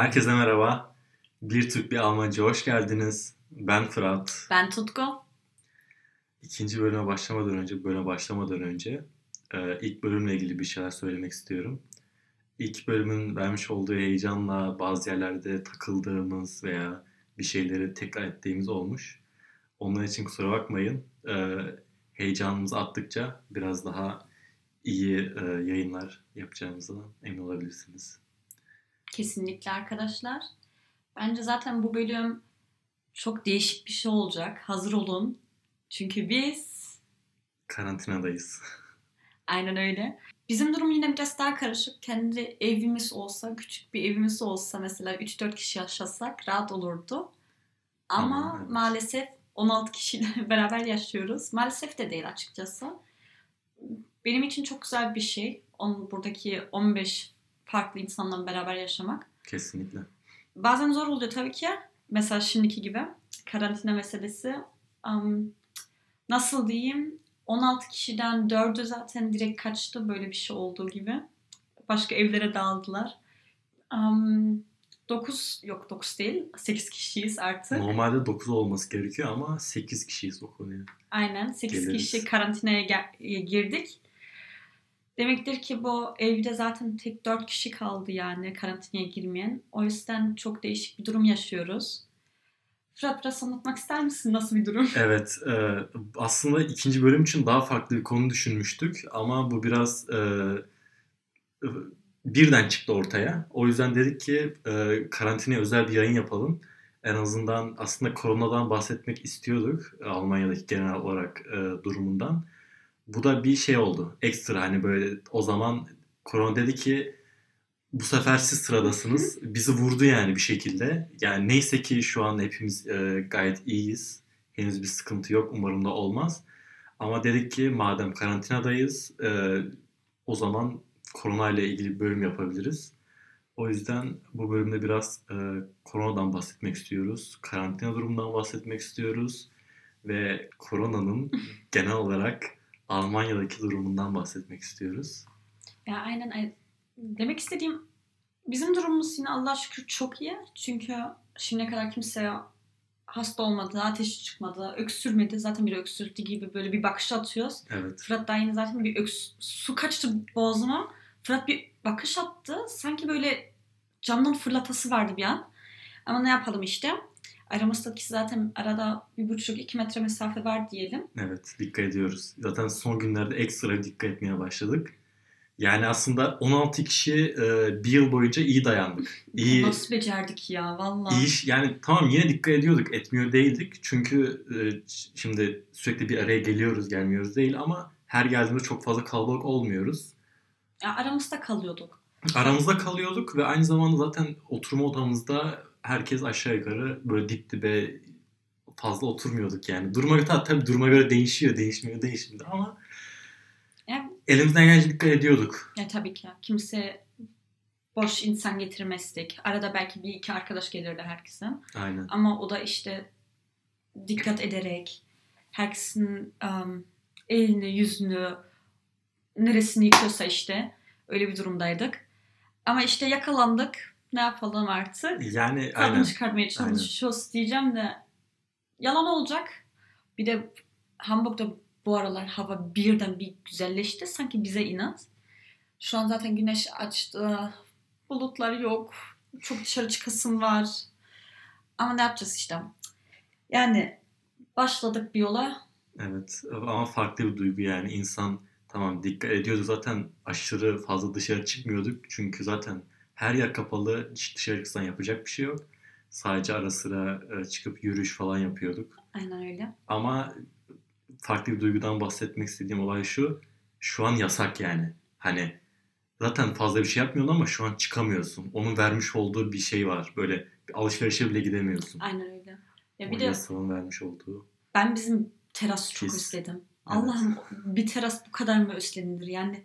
Herkese merhaba. Bir Türk bir Almanca hoş geldiniz. Ben Fırat. Ben Tutku. İkinci bölüme başlamadan önce, bölüme başlamadan önce e, ilk bölümle ilgili bir şeyler söylemek istiyorum. İlk bölümün vermiş olduğu heyecanla bazı yerlerde takıldığımız veya bir şeyleri tekrar ettiğimiz olmuş. Onlar için kusura bakmayın. E, heyecanımız arttıkça biraz daha iyi e, yayınlar yapacağımızdan emin olabilirsiniz. Kesinlikle arkadaşlar. Bence zaten bu bölüm çok değişik bir şey olacak. Hazır olun. Çünkü biz Karantinadayız. aynen öyle. Bizim durum yine biraz daha karışık. Kendi evimiz olsa, küçük bir evimiz olsa mesela 3-4 kişi yaşasak rahat olurdu. Ama evet. maalesef 16 kişiyle beraber yaşıyoruz. Maalesef de değil açıkçası. Benim için çok güzel bir şey. On, buradaki 15 farklı insanla beraber yaşamak. Kesinlikle. Bazen zor oluyor tabii ki. Mesela şimdiki gibi karantina meselesi. Am, nasıl diyeyim? 16 kişiden 4'ü zaten direkt kaçtı böyle bir şey olduğu gibi. Başka evlere dağıldılar. Am, 9 yok 9 değil 8 kişiyiz artık. Normalde 9 olması gerekiyor ama 8 kişiyiz o konuya. Aynen 8 Geliriz. kişi karantinaya girdik. Demektir ki bu evde zaten tek 4 kişi kaldı yani karantinaya girmeyen. O yüzden çok değişik bir durum yaşıyoruz. Fırat biraz anlatmak ister misin? Nasıl bir durum? Evet, e, aslında ikinci bölüm için daha farklı bir konu düşünmüştük ama bu biraz e, e, birden çıktı ortaya. O yüzden dedik ki e, karantinaya özel bir yayın yapalım. En azından aslında koronadan bahsetmek istiyorduk Almanya'daki genel olarak e, durumundan. Bu da bir şey oldu. Ekstra hani böyle o zaman korona dedi ki bu sefer siz sıradasınız. Bizi vurdu yani bir şekilde. Yani neyse ki şu an hepimiz e, gayet iyiyiz. Henüz bir sıkıntı yok. Umarım da olmaz. Ama dedik ki madem karantinadayız e, o zaman korona ile ilgili bir bölüm yapabiliriz. O yüzden bu bölümde biraz e, koronadan bahsetmek istiyoruz. Karantina durumundan bahsetmek istiyoruz. Ve koronanın genel olarak Almanya'daki durumundan bahsetmek istiyoruz. Ya aynen ay- demek istediğim bizim durumumuz yine Allah'a şükür çok iyi. Çünkü şimdiye kadar kimse hasta olmadı, ateşi çıkmadı, öksürmedi. Zaten bir öksürtü gibi böyle bir bakış atıyoruz. Evet. Fırat daha yeni zaten bir öks su kaçtı boğazıma. Fırat bir bakış attı. Sanki böyle camdan fırlatası vardı bir an. Ama ne yapalım işte. Aramızdaki zaten arada bir buçuk iki metre mesafe var diyelim. Evet, dikkat ediyoruz. Zaten son günlerde ekstra dikkat etmeye başladık. Yani aslında 16 kişi e, bir yıl boyunca iyi dayandık. İyi, Nasıl becerdik ya vallahi. iyi yani tamam yine dikkat ediyorduk, etmiyor değildik. Çünkü e, şimdi sürekli bir araya geliyoruz, gelmiyoruz değil ama her geldiğimizde çok fazla kalabalık olmuyoruz. Ya aramızda kalıyorduk. Aramızda kalıyorduk ve aynı zamanda zaten oturma odamızda herkes aşağı yukarı böyle dip dibe fazla oturmuyorduk yani. Duruma göre tabii, duruma göre değişiyor, değişmiyor, değişmiyor ama Ya, elimizden gelince dikkat ediyorduk. ya tabii ki. Kimse boş insan getirmezdik. Arada belki bir iki arkadaş gelirdi herkese. Aynen. Ama o da işte dikkat ederek herkesin um, elini, yüzünü, neresini yıkıyorsa işte öyle bir durumdaydık. Ama işte yakalandık. Ne yapalım artık? Yani Tadını aynen. çıkarmaya çalışıyoruz diyeceğim de yalan olacak. Bir de Hamburg'da bu aralar hava birden bir güzelleşti. Sanki bize inat. Şu an zaten güneş açtı. Bulutlar yok. Çok dışarı çıkasım var. Ama ne yapacağız işte? Yani başladık bir yola. Evet ama farklı bir duygu yani insan tamam dikkat ediyordu zaten aşırı fazla dışarı çıkmıyorduk çünkü zaten her yer kapalı dışarı çıksan yapacak bir şey yok. Sadece ara sıra e, çıkıp yürüyüş falan yapıyorduk. Aynen öyle. Ama farklı bir duygudan bahsetmek istediğim olay şu. Şu an yasak yani. Hani zaten fazla bir şey yapmıyorsun ama şu an çıkamıyorsun. Onun vermiş olduğu bir şey var. Böyle bir alışverişe bile gidemiyorsun. Aynen öyle. Ya bir de yasağın vermiş olduğu. ben bizim terası çok His. özledim. Evet. Allah'ım bir teras bu kadar mı özlenilir? Yani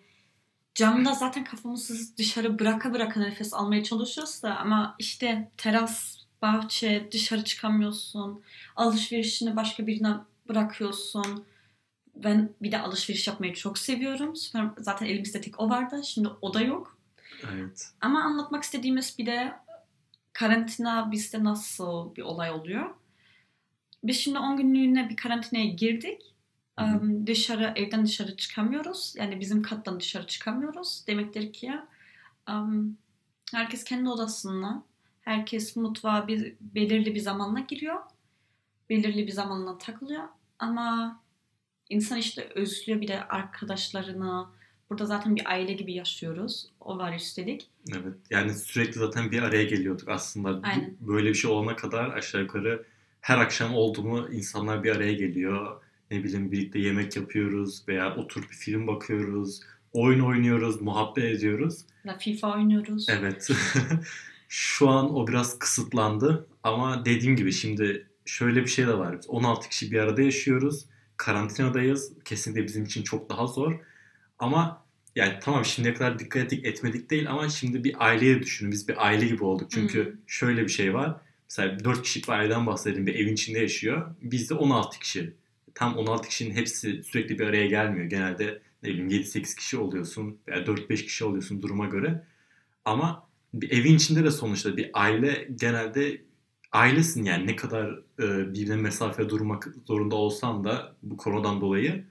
camda zaten kafamızı dışarı bıraka bıraka nefes almaya çalışıyoruz da ama işte teras, bahçe, dışarı çıkamıyorsun. Alışverişini başka birine bırakıyorsun. Ben bir de alışveriş yapmayı çok seviyorum. Süper- Zaten elimizde tek o vardı. Şimdi o da yok. Evet. Ama anlatmak istediğimiz bir de karantina bizde nasıl bir olay oluyor? Biz şimdi 10 günlüğüne bir karantinaya girdik. Hı hı. Um, dışarı evden dışarı çıkamıyoruz. Yani bizim kattan dışarı çıkamıyoruz. Demektir ki herkes kendi odasına, herkes mutfağa bir belirli bir zamanla giriyor. Belirli bir zamanla takılıyor. Ama insan işte özlüyor bir de arkadaşlarını. Burada zaten bir aile gibi yaşıyoruz. O var üstelik. Evet. Yani sürekli zaten bir araya geliyorduk aslında. Aynen. Böyle bir şey olana kadar aşağı yukarı her akşam oldu mu insanlar bir araya geliyor. Ne bileyim birlikte yemek yapıyoruz veya oturup bir film bakıyoruz. Oyun oynuyoruz, muhabbet ediyoruz. Ya FIFA oynuyoruz. Evet. Şu an o biraz kısıtlandı ama dediğim gibi şimdi şöyle bir şey de var. Biz 16 kişi bir arada yaşıyoruz. Karantinadayız. Kesinlikle bizim için çok daha zor. Ama yani tamam şimdiye kadar dikkat ettik etmedik değil ama şimdi bir aileye düşünün. Biz bir aile gibi olduk. Çünkü Hı. şöyle bir şey var. Mesela 4 kişilik bir aileden bahsedelim. Bir evin içinde yaşıyor. Bizde 16 kişi. Tam 16 kişinin hepsi sürekli bir araya gelmiyor. Genelde ne bileyim 7-8 kişi oluyorsun veya 4-5 kişi oluyorsun duruma göre. Ama bir evin içinde de sonuçta bir aile genelde ailesin yani ne kadar e, birbirine mesafe durmak zorunda olsan da bu koronadan dolayı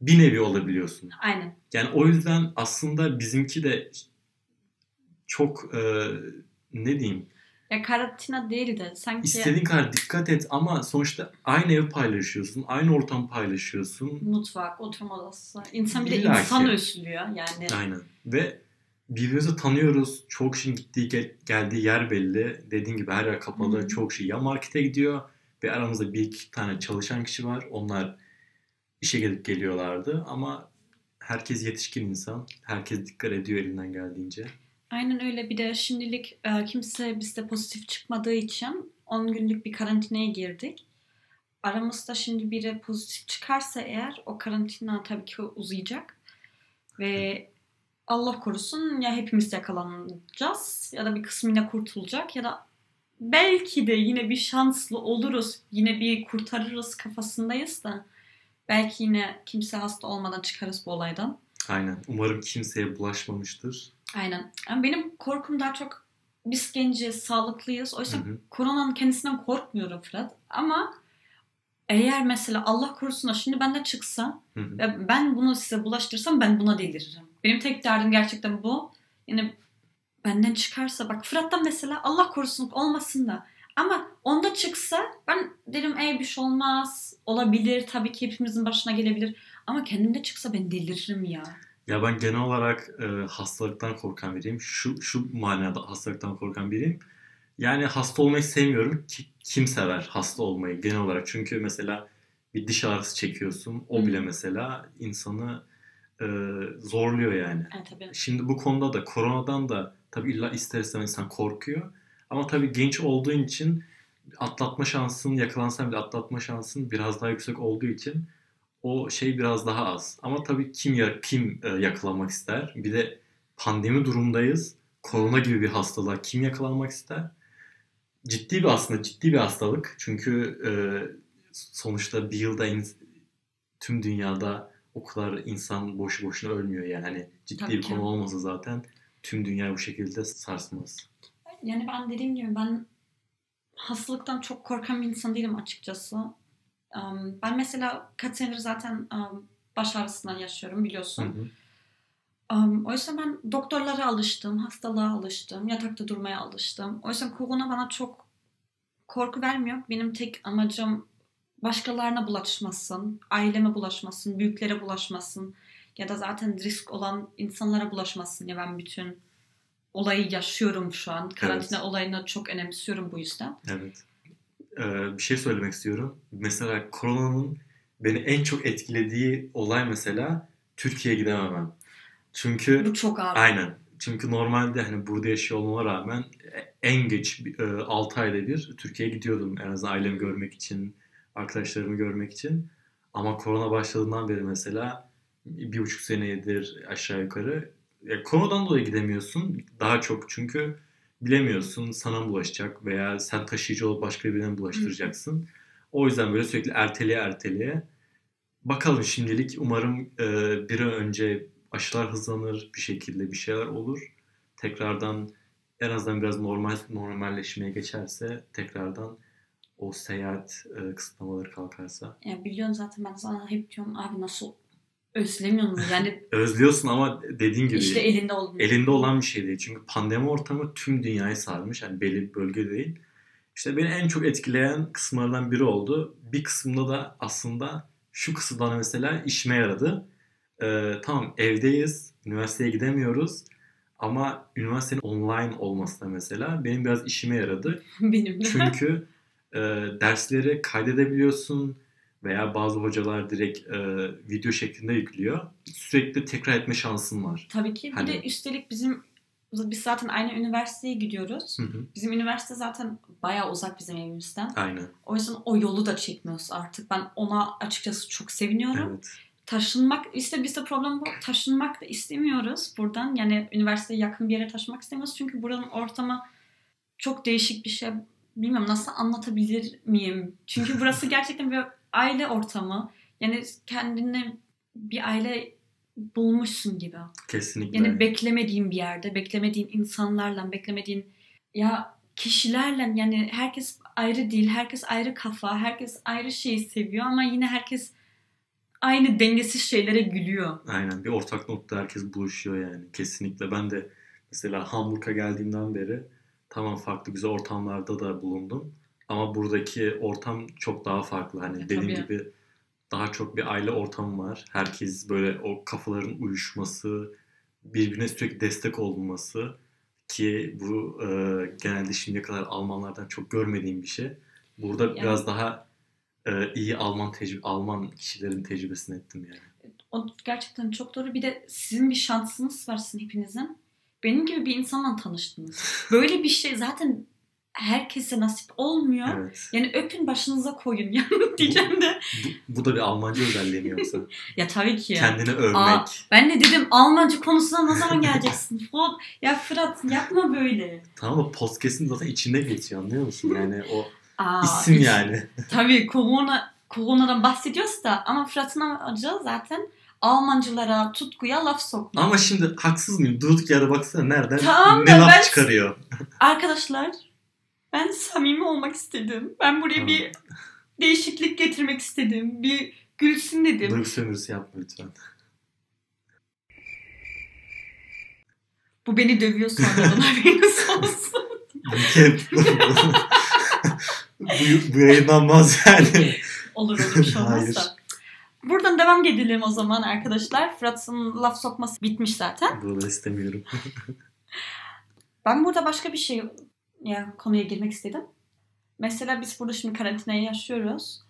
bir nevi olabiliyorsun. Aynen. Yani o yüzden aslında bizimki de çok e, ne diyeyim Ya karantina değil de sanki istediğin kadar dikkat et ama sonuçta aynı ev paylaşıyorsun, aynı ortam paylaşıyorsun. mutfak, oturma odası. İnsan bir de insan özlüyor yani. Aynen. Ve birbirimizi tanıyoruz. Çok kişinin gittiği gel- geldiği yer belli. Dediğin gibi her yer kapalı. Hı hı. Çok kişi ya markete gidiyor ve aramızda bir iki tane çalışan kişi var. Onlar işe gelip geliyorlardı ama herkes yetişkin insan. Herkes dikkat ediyor elinden geldiğince. Aynen öyle. Bir de şimdilik e, kimse bizde pozitif çıkmadığı için 10 günlük bir karantinaya girdik. Aramızda şimdi biri pozitif çıkarsa eğer o karantina tabii ki uzayacak. Ve Allah korusun ya hepimiz yakalanacağız ya da bir kısmı yine kurtulacak ya da belki de yine bir şanslı oluruz. Yine bir kurtarırız kafasındayız da belki yine kimse hasta olmadan çıkarız bu olaydan. Aynen. Umarım kimseye bulaşmamıştır. Aynen. Yani benim korkum daha çok biz genciz, sağlıklıyız. Oysa Hı hı. koronanın kendisinden korkmuyorum Fırat. Ama eğer mesela Allah korusun da şimdi benden çıksa Hı hı. ve ben bunu size bulaştırsam ben buna deliririm. Benim tek derdim gerçekten bu. Yani benden çıkarsa bak Fırat'tan mesela Allah korusun olmasın da ama onda çıksa ben derim ey bir şey olmaz olabilir tabii ki hepimizin başına gelebilir ama kendimde çıksa ben deliririm ya. Ya ben genel olarak e, hastalıktan korkan biriyim. Şu şu manada hastalıktan korkan biriyim. Yani hasta olmayı sevmiyorum. Ki, kim sever hasta olmayı genel olarak? Çünkü mesela bir diş ağrısı çekiyorsun. O Hı. bile mesela insanı e, zorluyor yani. Evet tabii. Şimdi bu konuda da koronadan da tabii illa ister istemez insan korkuyor. Ama tabii genç olduğun için atlatma şansın, yakalansan bile atlatma şansın biraz daha yüksek olduğu için o şey biraz daha az. Ama tabii kim ya kim e, yakalanmak ister? Bir de pandemi durumdayız. Korona gibi bir hastalığa kim yakalanmak ister? Ciddi bir aslında ciddi bir hastalık. Çünkü e, sonuçta bir yılda in- tüm dünyada o kadar insan boşu boşuna ölmüyor yani. Ciddi Tabii bir ki. konu olmasa zaten tüm dünya bu şekilde sarsmaz. Yani ben dediğim gibi ben hastalıktan çok korkan bir insan değilim açıkçası. Ben mesela kaç senedir zaten baş ağrısından yaşıyorum biliyorsun. hı. Um, o yüzden ben doktorlara alıştım, hastalığa alıştım, yatakta durmaya alıştım. O yüzden korona bana çok korku vermiyor. Benim tek amacım başkalarına bulaşmasın, aileme bulaşmasın, büyüklere bulaşmasın ya da zaten risk olan insanlara bulaşmasın ya ben bütün olayı yaşıyorum şu an. Karantina olayını çok önemsiyorum bu yüzden. Evet. Ee, bir şey söylemek istiyorum. Mesela koronanın beni en çok etkilediği olay mesela Türkiye'ye gidememem. Çünkü Bu çok ağır. aynen. Çünkü normalde hani burada yaşıyor olmama rağmen en geç 6 ayda bir Türkiye'ye gidiyordum. En azından ailemi görmek için, arkadaşlarımı görmek için. Ama korona başladığından beri mesela bir buçuk senedir aşağı yukarı. Ya, koronadan dolayı gidemiyorsun daha çok çünkü bilemiyorsun sana bulaşacak veya sen taşıyıcı olup başka birine bulaştıracaksın. O yüzden böyle sürekli erteleye erteleye. Bakalım şimdilik umarım e, bir an önce aşılar hızlanır bir şekilde bir şeyler olur. Tekrardan en azından biraz normal normalleşmeye geçerse tekrardan o seyahat e, kısıtlamaları kalkarsa. Ya biliyorsun zaten ben sana hep diyorum abi nasıl özlemiyorum yani. Özlüyorsun ama dediğin gibi. İşte elinde olduğunu. Elinde olan bir şey değil. Çünkü pandemi ortamı tüm dünyayı sarmış. Yani belli bir bölge değil. İşte beni en çok etkileyen kısımlardan biri oldu. Bir kısımda da aslında şu kısımda mesela işime yaradı. Ee, tamam evdeyiz, üniversiteye gidemiyoruz. Ama üniversitenin online olması da mesela benim biraz işime yaradı. Benim de. Çünkü e, dersleri kaydedebiliyorsun veya bazı hocalar direkt e, video şeklinde yüklüyor. Sürekli tekrar etme şansın var. Tabii ki. Bir Hani- de üstelik bizim biz zaten aynı üniversiteye gidiyoruz. Hı hı. Bizim üniversite zaten bayağı uzak bizim evimizden. Aynen. O yüzden o yolu da çekmiyoruz artık. Ben ona açıkçası çok seviniyorum. Evet. Taşınmak, işte bizde problem bu. Taşınmak da istemiyoruz buradan. Yani üniversiteye yakın bir yere taşınmak istemiyoruz. Çünkü buranın ortamı çok değişik bir şey. Bilmiyorum nasıl anlatabilir miyim? Çünkü burası gerçekten bir aile ortamı. Yani kendine bir aile bulmuşsun gibi. Kesinlikle. Yani beklemediğin bir yerde, beklemediğin insanlarla, beklemediğin ya kişilerle yani herkes ayrı değil, herkes ayrı kafa, herkes ayrı şeyi seviyor ama yine herkes aynı dengesiz şeylere gülüyor. Aynen bir ortak nokta herkes buluşuyor yani kesinlikle. Ben de mesela Hamburg'a geldiğimden beri tamam farklı güzel ortamlarda da bulundum. Ama buradaki ortam çok daha farklı. Hani E, dediğim tabii. gibi daha çok bir aile ortamı var. Herkes böyle o kafaların uyuşması, birbirine sürekli destek olunması ki bu e, genelde şimdiye kadar Almanlardan çok görmediğim bir şey. Burada Yani- biraz daha e, iyi Alman tecrübe Alman kişilerin tecrübesini ettim yani. O gerçekten çok doğru. Bir de sizin bir şansınız var sizin hepinizin. Benim gibi bir insanla tanıştınız. Böyle bir şey zaten herkese nasip olmuyor. Evet. Yani öpün başınıza koyun yani diyeceğim de. Bu, bu da bir Almanca özelliği mi yoksa? Ya tabii ki. Kendini övmek. Aa, ben de dedim Almanca konusuna ne zaman geleceksin? Fırat, ya Fırat yapma böyle. Tamam ama podcast'in zaten içinde geçiyor anlıyor musun? Yani o Aa, isim yani. Tabii korona, koronadan bahsediyoruz da ama Fırat'ın amacı zaten Almancılara, tutkuya laf sokmak. Ama şimdi haksız mıyım? Durduk yere baksana nereden Tamam ne da laf ben- çıkarıyor. Arkadaşlar ben samimi olmak istedim. Ben buraya bir değişiklik getirmek istedim. Bir gülsün dedim. Sömürüsü yapma lütfen. Bu beni dövüyor sonradan haberiniz olsun. Bu, bu yayınlanmaz yani. Olur olur bir şey olmaz Hayır. da. Buradan devam edelim o zaman arkadaşlar. Fırat'ın laf sokması bitmiş zaten. Burada istemiyorum. Ben burada başka bir şey ya konuya girmek istedim. Mesela biz burada şimdi karantinaya yaşıyoruz.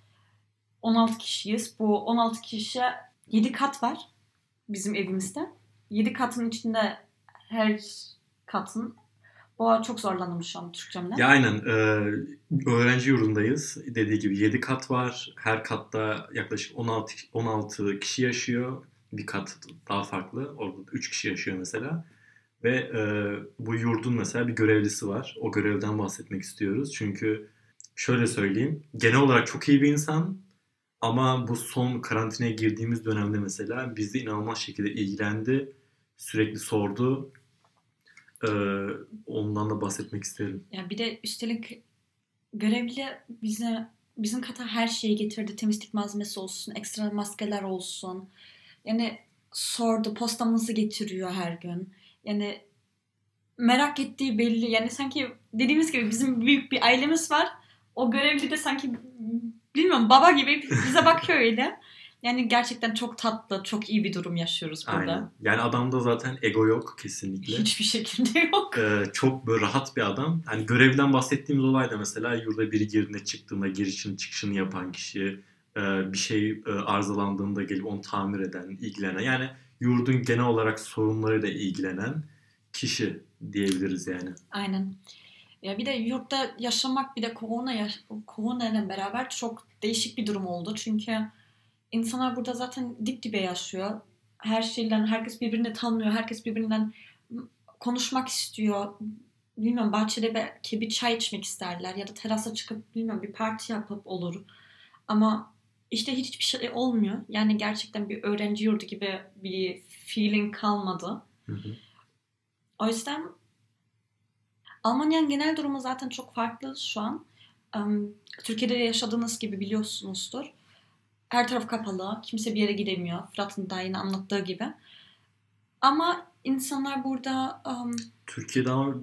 16 kişiyiz. Bu 16 kişiye 7 kat var bizim evimizde. 7 katın içinde her katın bu çok zorlandım şu an Türkçemle. Ya aynen. e, öğrenci yurdundayız. Dediği gibi 7 kat var. Her katta yaklaşık 16 16 kişi yaşıyor. Bir kat daha farklı. Orada 3 kişi yaşıyor mesela. Ve e, bu yurdun mesela bir görevlisi var. O görevden bahsetmek istiyoruz. Çünkü şöyle söyleyeyim. Genel olarak çok iyi bir insan. Ama bu son karantinaya girdiğimiz dönemde mesela bizde inanılmaz şekilde ilgilendi. Sürekli sordu. E, ondan da bahsetmek isterim. Ya bir de üstelik görevli bize bizim kata her şeyi getirdi. Temizlik malzemesi olsun, ekstra maskeler olsun. Yani sordu, postamızı getiriyor her gün. Yani merak ettiği belli. Yani sanki dediğimiz gibi bizim büyük bir ailemiz var. O görevli de sanki bilmiyorum baba gibi bize bakıyor öyle. Yani gerçekten çok tatlı, çok iyi bir durum yaşıyoruz burada. Aynen. Yani adamda zaten ego yok kesinlikle. Hiçbir şekilde yok. Ee, çok böyle rahat bir adam. Hani görevden bahsettiğimiz olay da mesela yurda biri girdiğinde çıktığında girişini çıkışını yapan kişi, e, bir şey e, arızalandığında gelip onu tamir eden, ilgilenen. Yani yurdun genel olarak sorunlarıyla ilgilenen kişi diyebiliriz yani. Aynen. Ya bir de yurtta yaşamak bir de korona yaş korona ile beraber çok değişik bir durum oldu. Çünkü insanlar burada zaten dip dibe yaşıyor. Her şeyden herkes birbirini tanıyor. Herkes birbirinden konuşmak istiyor. Bilmiyorum bahçede belki bir çay içmek isterler ya da terasa çıkıp bilmiyorum bir parti yapıp olur. Ama işte hiçbir şey olmuyor. Yani gerçekten bir öğrenci yurdu gibi bir feeling kalmadı. Hı hı. O yüzden Almanya'nın genel durumu zaten çok farklı şu an. Türkiye'de yaşadığınız gibi biliyorsunuzdur. Her taraf kapalı. Kimse bir yere gidemiyor. Fırat'ın da yine anlattığı gibi. Ama insanlar burada... Um, Türkiye'de ama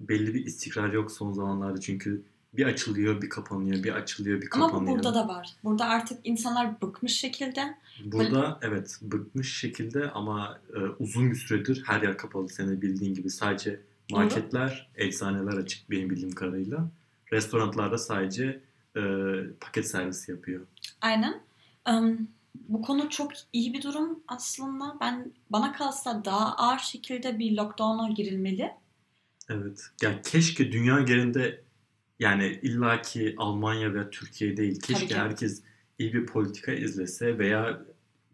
belli bir istikrar yok son zamanlarda. Çünkü bir açılıyor, bir kapanıyor, bir açılıyor, bir kapanıyor. Ama bu burada da var. Burada artık insanlar bıkmış şekilde. Burada böyle... evet bıkmış şekilde ama e, uzun bir süredir her yer kapalı. Senin bildiğin gibi sadece marketler, Doğru. eczaneler açık benim bildiğim kadarıyla. Restoranlarda sadece e, paket servisi yapıyor. Aynen. Um, bu konu çok iyi bir durum aslında. Ben bana kalsa daha ağır şekilde bir lockdown'a girilmeli. Evet. Ya keşke dünya genelinde yani illaki Almanya veya Türkiye değil. Keşke herkes iyi bir politika izlese veya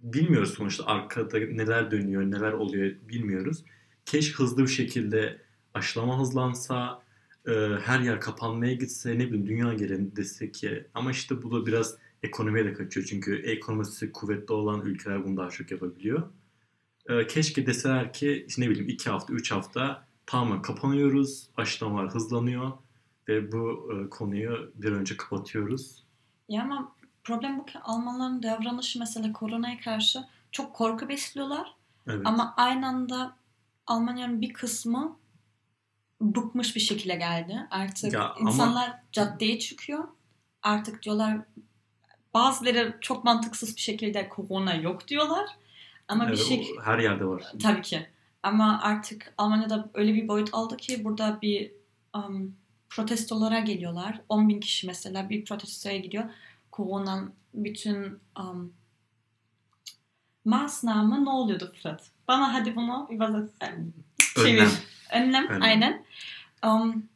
bilmiyoruz sonuçta arkada neler dönüyor, neler oluyor bilmiyoruz. Keşke hızlı bir şekilde aşılama hızlansa, e, her yer kapanmaya gitse ne bileyim dünya genelinde desek ki ama işte bu da biraz ekonomiye de kaçıyor. Çünkü ekonomisi kuvvetli olan ülkeler bunu daha çok yapabiliyor. E, keşke deseler ki işte ne bileyim iki hafta, üç hafta tamamen kapanıyoruz, aşılamalar hızlanıyor ve bu e, konuyu bir önce kapatıyoruz. Ya ama problem bu ki Almanların davranışı mesela koronaya karşı çok korku besliyorlar. Evet. Ama aynı anda Almanya'nın bir kısmı bıkmış bir şekilde geldi. Artık ya insanlar ama... caddeye çıkıyor. Artık diyorlar bazıları çok mantıksız bir şekilde korona yok diyorlar. Ama evet, bir şey her yerde var. Tabii ki. Ama artık Almanya'da öyle bir boyut aldı ki burada bir um, protestolara geliyorlar. 10 bin kişi mesela bir protestoya gidiyor. Korona'nın bütün um, Maßnahme ne oluyordu Fırat? Bana hadi bunu bir bazı çevir. Önlem. Önlem, aynen. Um,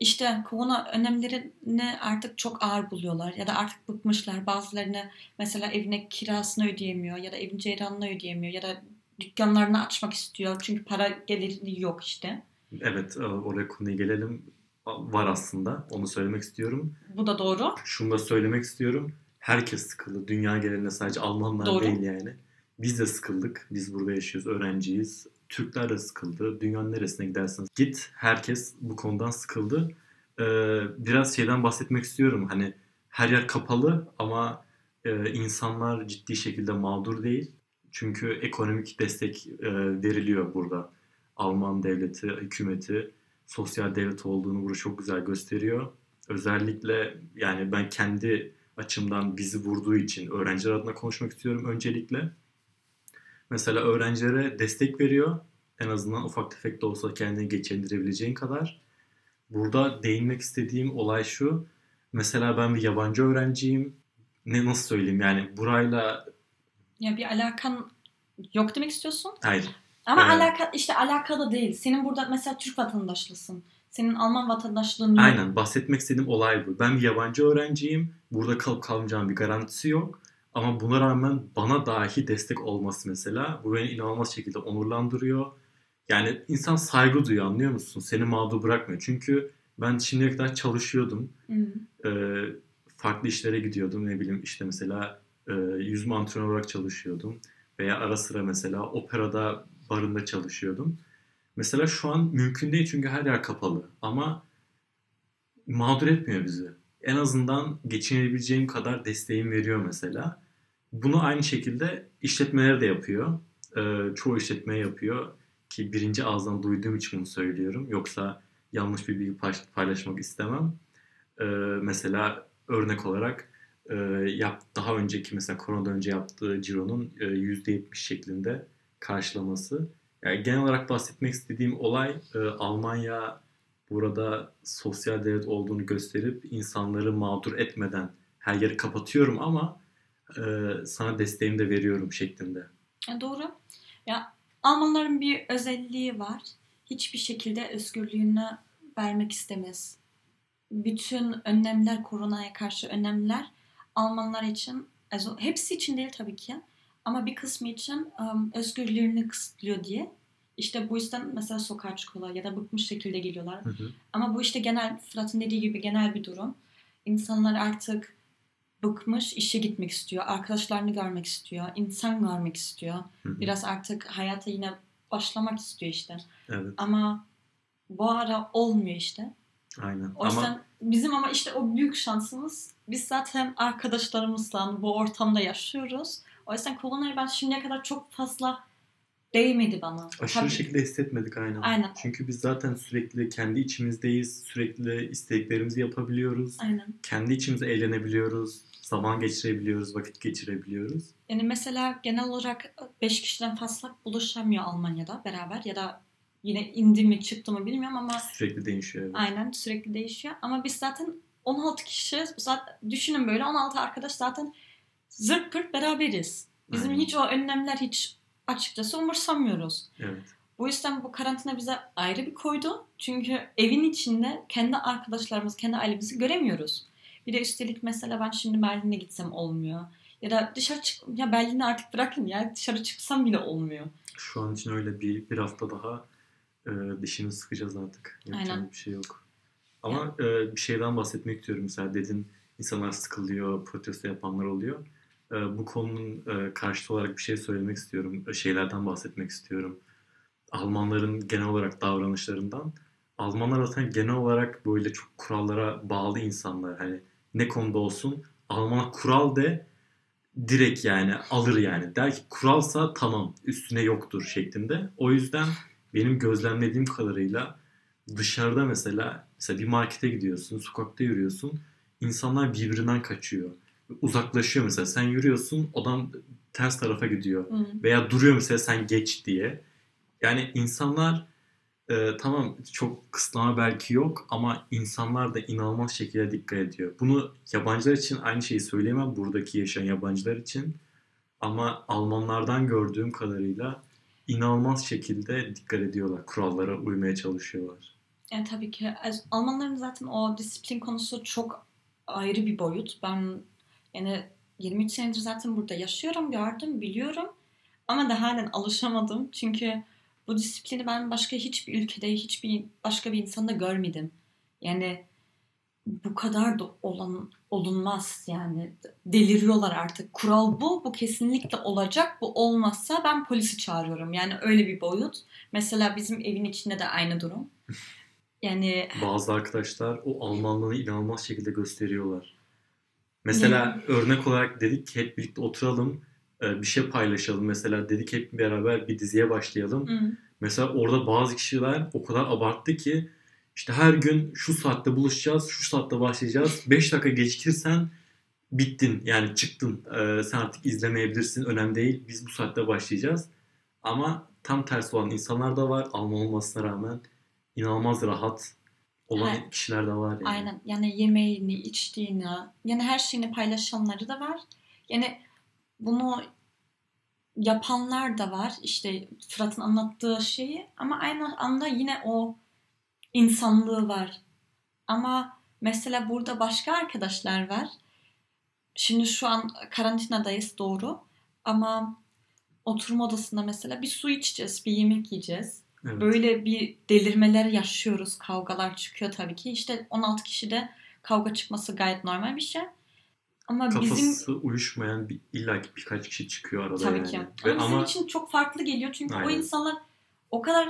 işte korona önlemlerini artık çok ağır buluyorlar ya da artık bıkmışlar. Bazılarını mesela evine kirasını ödeyemiyor ya da evin ceyranını ödeyemiyor ya da dükkanlarını açmak istiyor. Çünkü para geliri yok işte. Evet e, oraya konuya gelelim. Var aslında. Onu söylemek istiyorum. Bu da doğru. Şunu da söylemek istiyorum. Herkes sıkıldı. Dünya genelinde sadece Almanlar doğru. değil yani. Biz de sıkıldık. Biz burada yaşıyoruz. Öğrenciyiz. Türkler de sıkıldı. Dünyanın neresine giderseniz git. Herkes bu konudan sıkıldı. Ee, biraz şeyden bahsetmek istiyorum. Hani her yer kapalı ama e, insanlar ciddi şekilde mağdur değil. Çünkü ekonomik destek e, veriliyor burada. Alman devleti, hükümeti sosyal devlet olduğunu burada çok güzel gösteriyor. Özellikle yani ben kendi açımdan bizi vurduğu için öğrenciler adına konuşmak istiyorum öncelikle. Mesela öğrencilere destek veriyor. En azından ufak tefek de olsa kendini geçindirebileceğin kadar. Burada değinmek istediğim olay şu. Mesela ben bir yabancı öğrenciyim. Ne nasıl söyleyeyim yani burayla ya bir alakan yok demek istiyorsun? Hayır. Ama evet. alaka işte alakalı değil. Senin burada mesela Türk vatandaşlısın. Senin Alman vatandaşlığın yok. Aynen bahsetmek istediğim olay bu. Ben bir yabancı öğrenciyim. Burada kalıp kalmayacağım bir garantisi yok. Ama buna rağmen bana dahi destek olması mesela bu beni inanılmaz şekilde onurlandırıyor. Yani insan saygı duyuyor anlıyor musun? Seni mağdur bırakmıyor. Çünkü ben şimdiye kadar çalışıyordum. Ee, farklı işlere gidiyordum. Ne bileyim işte mesela e, yüzme antrenör olarak çalışıyordum. Veya ara sıra mesela operada barında çalışıyordum. Mesela şu an mümkün değil çünkü her yer kapalı. Ama mağdur etmiyor bizi. En azından geçinebileceğim kadar desteğim veriyor mesela. Bunu aynı şekilde işletmeler de yapıyor. Ee, çoğu işletme yapıyor ki birinci ağızdan duyduğum için bunu söylüyorum. Yoksa yanlış bir bilgi paylaşmak istemem. Ee, mesela örnek olarak e, yap, daha önceki mesela koronadan önce yaptığı cironun e, %70 şeklinde karşılaması. Yani genel olarak bahsetmek istediğim olay e, Almanya burada sosyal devlet olduğunu gösterip insanları mağdur etmeden her yeri kapatıyorum ama e, sana desteğimi de veriyorum şeklinde. E, doğru. Ya Almanların bir özelliği var. Hiçbir şekilde özgürlüğünü vermek istemez. Bütün önlemler, koronaya karşı önlemler Almanlar için, also hepsi için değil tabii ki ama bir kısmı için um, özgürlüğünü kısıtlıyor diye. İşte bu yüzden mesela sokağa çıkıyorlar ya da bıkmış şekilde geliyorlar. Hı hı. Ama bu işte genel, Fırat'ın dediği gibi genel bir durum. İnsanlar artık bıkmış, işe gitmek istiyor, arkadaşlarını görmek istiyor, insan görmek istiyor. Hı hı. Biraz artık hayata yine başlamak istiyor işte. Evet. Ama bu ara olmuyor işte. Aynen. O yüzden Ama bizim ama işte o büyük şansımız biz zaten arkadaşlarımızla bu ortamda yaşıyoruz. O yüzden koronayı ben şimdiye kadar çok fazla değmedi bana. aşırı Tabii- şekilde hissetmedik aynen. Aynen. Çünkü biz zaten sürekli kendi içimizdeyiz. Sürekli isteklerimizi yapabiliyoruz. Aynen. Kendi içimizde eğlenebiliyoruz. Zaman geçirebiliyoruz, vakit geçirebiliyoruz. Yani mesela genel olarak 5 kişiden fazla buluşamıyor Almanya'da beraber ya da yine indi mi çıktı mı bilmiyorum ama Sürekli değişiyor. Evet. aynen sürekli değişiyor. Ama biz zaten 16 kişi zaten düşünün böyle 16 arkadaş zaten zırt pırt beraberiz. Bizim Aynen. hiç o önlemler hiç açıkçası umursamıyoruz. Evet. Bu yüzden bu karantina bize ayrı bir koydu. Çünkü evin içinde kendi arkadaşlarımız, kendi ailemizi göremiyoruz. Bir de üstelik mesela ben şimdi Berlin'e gitsem olmuyor. Ya da dışarı çık ya Berlin'i artık bırakın ya dışarı çıksam bile olmuyor. Şu an için öyle bir, bir hafta daha e, dişimizi sıkacağız artık. Yapacak Aynen. bir şey yok. Ama e, bir şeyden bahsetmek istiyorum. Mesela dedin insanlar sıkılıyor, protesto yapanlar oluyor. E, bu konunun e, karşıtı olarak bir şey söylemek istiyorum. E, şeylerden bahsetmek istiyorum. Almanların genel olarak davranışlarından. Almanlar zaten genel olarak böyle çok kurallara bağlı insanlar. Hani ne konuda olsun Alman kural de direkt yani alır yani. Der ki kuralsa tamam üstüne yoktur şeklinde. O yüzden benim gözlemlediğim kadarıyla dışarıda mesela mesela bir markete gidiyorsun, sokakta yürüyorsun. insanlar birbirinden kaçıyor. Uzaklaşıyor mesela. Sen yürüyorsun, adam ters tarafa gidiyor. Hı. Veya duruyor mesela sen geç diye. Yani insanlar e, tamam çok kısıtlama belki yok ama insanlar da inanılmaz şekilde dikkat ediyor. Bunu yabancılar için aynı şeyi söyleyemem buradaki yaşayan yabancılar için. Ama Almanlardan gördüğüm kadarıyla inanılmaz şekilde dikkat ediyorlar. Kurallara uymaya çalışıyorlar. Yani tabii ki Almanların zaten o disiplin konusu çok ayrı bir boyut. Ben yani 23 senedir zaten burada yaşıyorum, gördüm, biliyorum. Ama da halen alışamadım. Çünkü bu disiplini ben başka hiçbir ülkede, hiçbir başka bir insanda görmedim. Yani bu kadar da olan olunmaz yani. Deliriyorlar artık. Kural bu, bu kesinlikle olacak. Bu olmazsa ben polisi çağırıyorum. Yani öyle bir boyut. Mesela bizim evin içinde de aynı durum. Yani Bazı arkadaşlar o Almanlığını inanılmaz şekilde gösteriyorlar. Mesela örnek olarak dedik ki hep birlikte oturalım, e, bir şey paylaşalım. Mesela dedik hep beraber bir diziye başlayalım. hı, Mesela orada bazı kişiler o kadar abarttı ki işte her gün şu saatte buluşacağız, şu saatte başlayacağız. 5 dakika gecikirsen bittin yani çıktın. Ee, sen artık izlemeyebilirsin önemli değil. Biz bu saatte başlayacağız. Ama tam tersi olan insanlar da var. Alman olmasına rağmen inanılmaz rahat olan Evet. kişiler de var. Yani. Aynen. Yani yemeğini, içtiğini, yani her şeyini paylaşanları da var. Yani bunu yapanlar da var. İşte Fırat'ın anlattığı şeyi ama aynı anda yine o insanlığı var. Ama mesela burada başka arkadaşlar var. Şimdi şu an karantinadayız doğru. Ama oturma odasında mesela bir su içeceğiz, bir yemek yiyeceğiz. Evet. Böyle bir delirmeler yaşıyoruz. Kavgalar çıkıyor tabii ki. İşte 16 kişide kavga çıkması gayet normal bir şey. Ama Kafası bizim uyuşmayan bir, illaki birkaç kişi çıkıyor arada tabii yani. ki. Ve Ama, bizim ama için çok farklı geliyor. Çünkü o Aynen. insanlar o kadar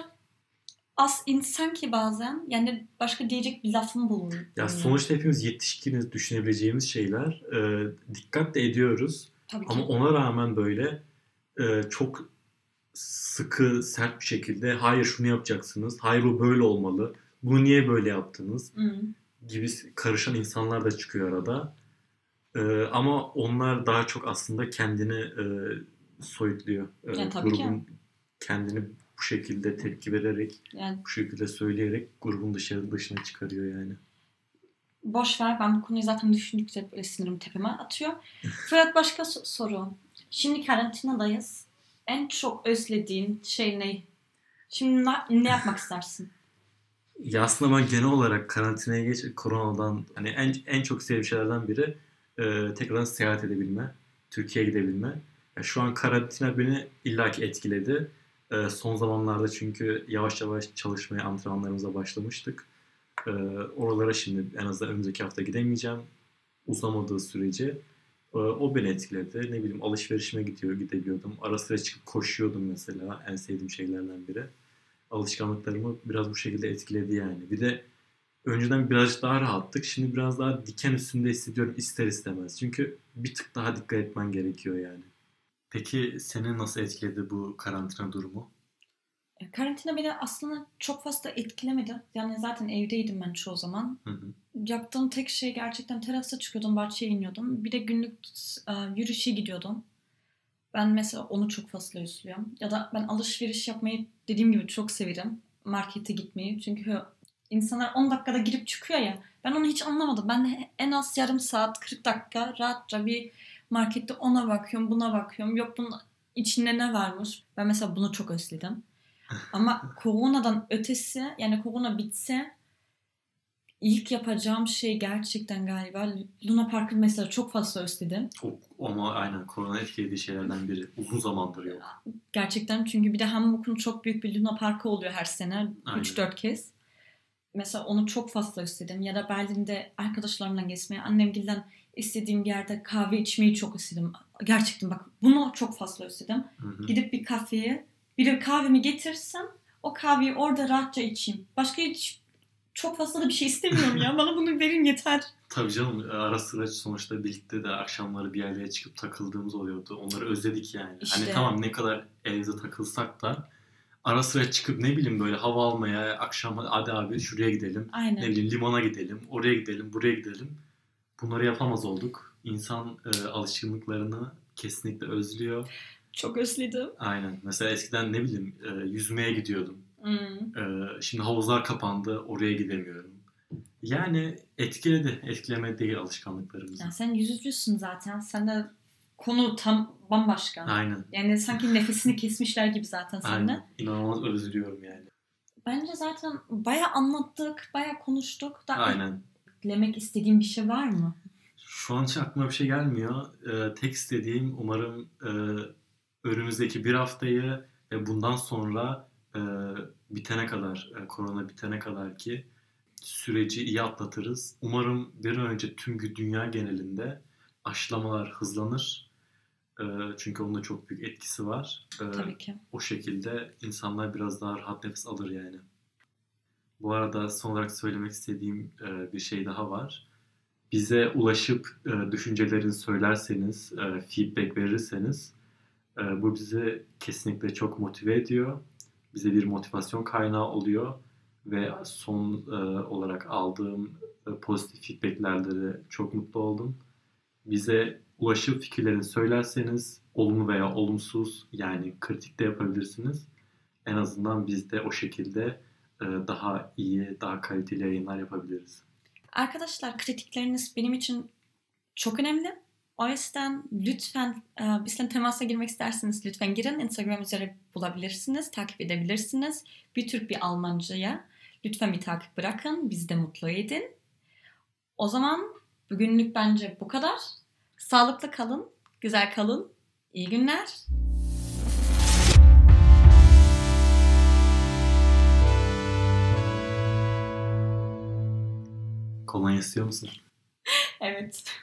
az insan ki bazen yani başka diyecek bir lafım bulunmuyor. ya sonuçta hepimiz yetişkiniz düşünebileceğimiz şeyler. Ee, dikkat de ediyoruz. tabii ki. Ama ona rağmen böyle e, çok sıkı, sert bir şekilde hayır şunu yapacaksınız, hayır bu böyle olmalı, bunu niye böyle yaptınız Hı. gibi karışan insanlar da çıkıyor arada. E, ama onlar daha çok aslında kendini e, soyutluyor. E, Ya, tabii ki. grubun kendini bu şekilde tepki vererek, Yani bu şekilde söyleyerek grubun dışarı dışına çıkarıyor yani. boş ver ben bu konuyu zaten düşündükçe böyle sinirim tepeme atıyor. Fırat başka so- soru. Şimdi karantinadayız. En çok özlediğin şey ne? Şimdi ne, ne yapmak istersin? Ya aslında ben genel olarak karantinaya geç koronadan hani en, en çok sevdiğim şeylerden biri e, tekrardan seyahat edebilme, Türkiye'ye gidebilme. Ya şu an karantina beni illaki etkiledi. E, son zamanlarda çünkü yavaş yavaş çalışmaya, antrenmanlarımıza başlamıştık. E, oralara şimdi en azından önümüzdeki hafta gidemeyeceğim. Uzamadığı sürece. E, o beni etkiledi. Ne bileyim alışverişime gidiyor, gidebiliyordum. Ara sıra çıkıp koşuyordum mesela. En sevdiğim şeylerden biri. alışkanlıklarımı biraz bu şekilde etkiledi yani. Bir de önceden birazcık daha rahattık. Şimdi biraz daha diken üstünde hissediyorum ister istemez. Çünkü bir tık daha dikkat etmen gerekiyor yani. Peki seni nasıl etkiledi bu karantina durumu? E, Karantina beni aslında çok fazla etkilemedi. Yani zaten evdeydim ben çoğu zaman. Hı hı. Yaptığım tek şey gerçekten terasa çıkıyordum, bahçeye iniyordum. Bir de günlük e, yürüyüşe gidiyordum. Ben mesela onu çok fazla özlüyorum. Ya da ben alışveriş yapmayı dediğim gibi çok severim. Markete gitmeyi. Çünkü insanlar 10 dakikada girip çıkıyor ya. Ben onu hiç anlamadım. Ben de en az yarım saat, 40 dakika rahatça bir markette ona bakıyorum, buna bakıyorum. Yok bunun içinde ne varmış? Ben mesela bunu çok özledim. Ama koronadan ötesi yani korona bitse ilk yapacağım şey gerçekten galiba Luna Park'ı mesela çok fazla özledim. O, ama aynen korona etkilediği şeylerden biri. Uzun zamandır yok. Gerçekten çünkü bir de Hamburg'un çok büyük bir Luna Parkı oluyor her sene. Aynen. 3-4 kez. Mesela onu çok fazla istedim. Ya da Berlin'de arkadaşlarımla gezmeye, annemgilden istediğim bir yerde kahve içmeyi çok istedim. Gerçekten bak bunu çok fazla istedim. Hı hı. Gidip bir kafeye bir de kahvemi getirsem o kahveyi orada rahatça içeyim. Başka hiç çok fazla da bir şey istemiyorum ya. Bana bunu verin yeter. Tabii canım ara sıra sonuçta birlikte de akşamları bir yerlere çıkıp takıldığımız oluyordu. Onları özledik yani. İşte. Hani tamam ne kadar evde takılsak da ara sıra çıkıp ne bileyim böyle hava almaya akşam hadi abi şuraya gidelim. Aynen. Ne bileyim limana gidelim, oraya gidelim, buraya gidelim. Bunları yapamaz olduk. İnsan e, alışkanlıklarını kesinlikle özlüyor. Çok özledim. Aynen. Mesela eskiden ne bileyim e, yüzmeye gidiyordum. Hmm. E, şimdi havuzlar kapandı, oraya gidemiyorum. Yani etkiledi. Etkilemedi değil alışkanlıklarımızı. Yani sen yüzücüsün zaten. Sen de konu tam bambaşka. Aynen. Yani sanki nefesini kesmişler gibi zaten sende. Aynen. İnanılmaz özlüyorum yani. Bence zaten baya anlattık, baya konuştuk. Da Aynen. eklemek istediğin bir şey var mı? Şu an hiç aklıma bir şey gelmiyor. E, tek istediğim umarım e, önümüzdeki bir haftayı ve bundan sonra e, bitene kadar, e, korona bitene kadar ki süreci iyi atlatırız. Umarım bir an önce tüm dünya genelinde aşılamalar hızlanır. E, çünkü onun da çok büyük etkisi var. E, Tabii ki. o şekilde insanlar biraz daha rahat nefes alır yani. Bu arada son olarak söylemek istediğim e, bir şey daha var. Bize ulaşıp e, düşüncelerini söylerseniz, e, feedback verirseniz e, bu bizi kesinlikle çok motive ediyor. Bize bir motivasyon kaynağı oluyor ve son e, olarak aldığım e, pozitif feedbacklerde de çok mutlu oldum. Bize ulaşıp fikirlerini söylerseniz olumlu veya olumsuz yani kritik de yapabilirsiniz. En azından biz de o şekilde e, daha iyi, daha kaliteli yayınlar yapabiliriz. Arkadaşlar kritikleriniz benim için çok önemli. O yüzden lütfen e, bizden temasa girmek isterseniz lütfen girin. Instagram üzere bulabilirsiniz, takip edebilirsiniz. Bir Türk bir Almanca'ya lütfen bir takip bırakın. Bizi de mutlu edin. O zaman bugünlük bence bu kadar. Sağlıklı kalın, güzel kalın. İyi günler. Kolonya istiyor musun? Evet.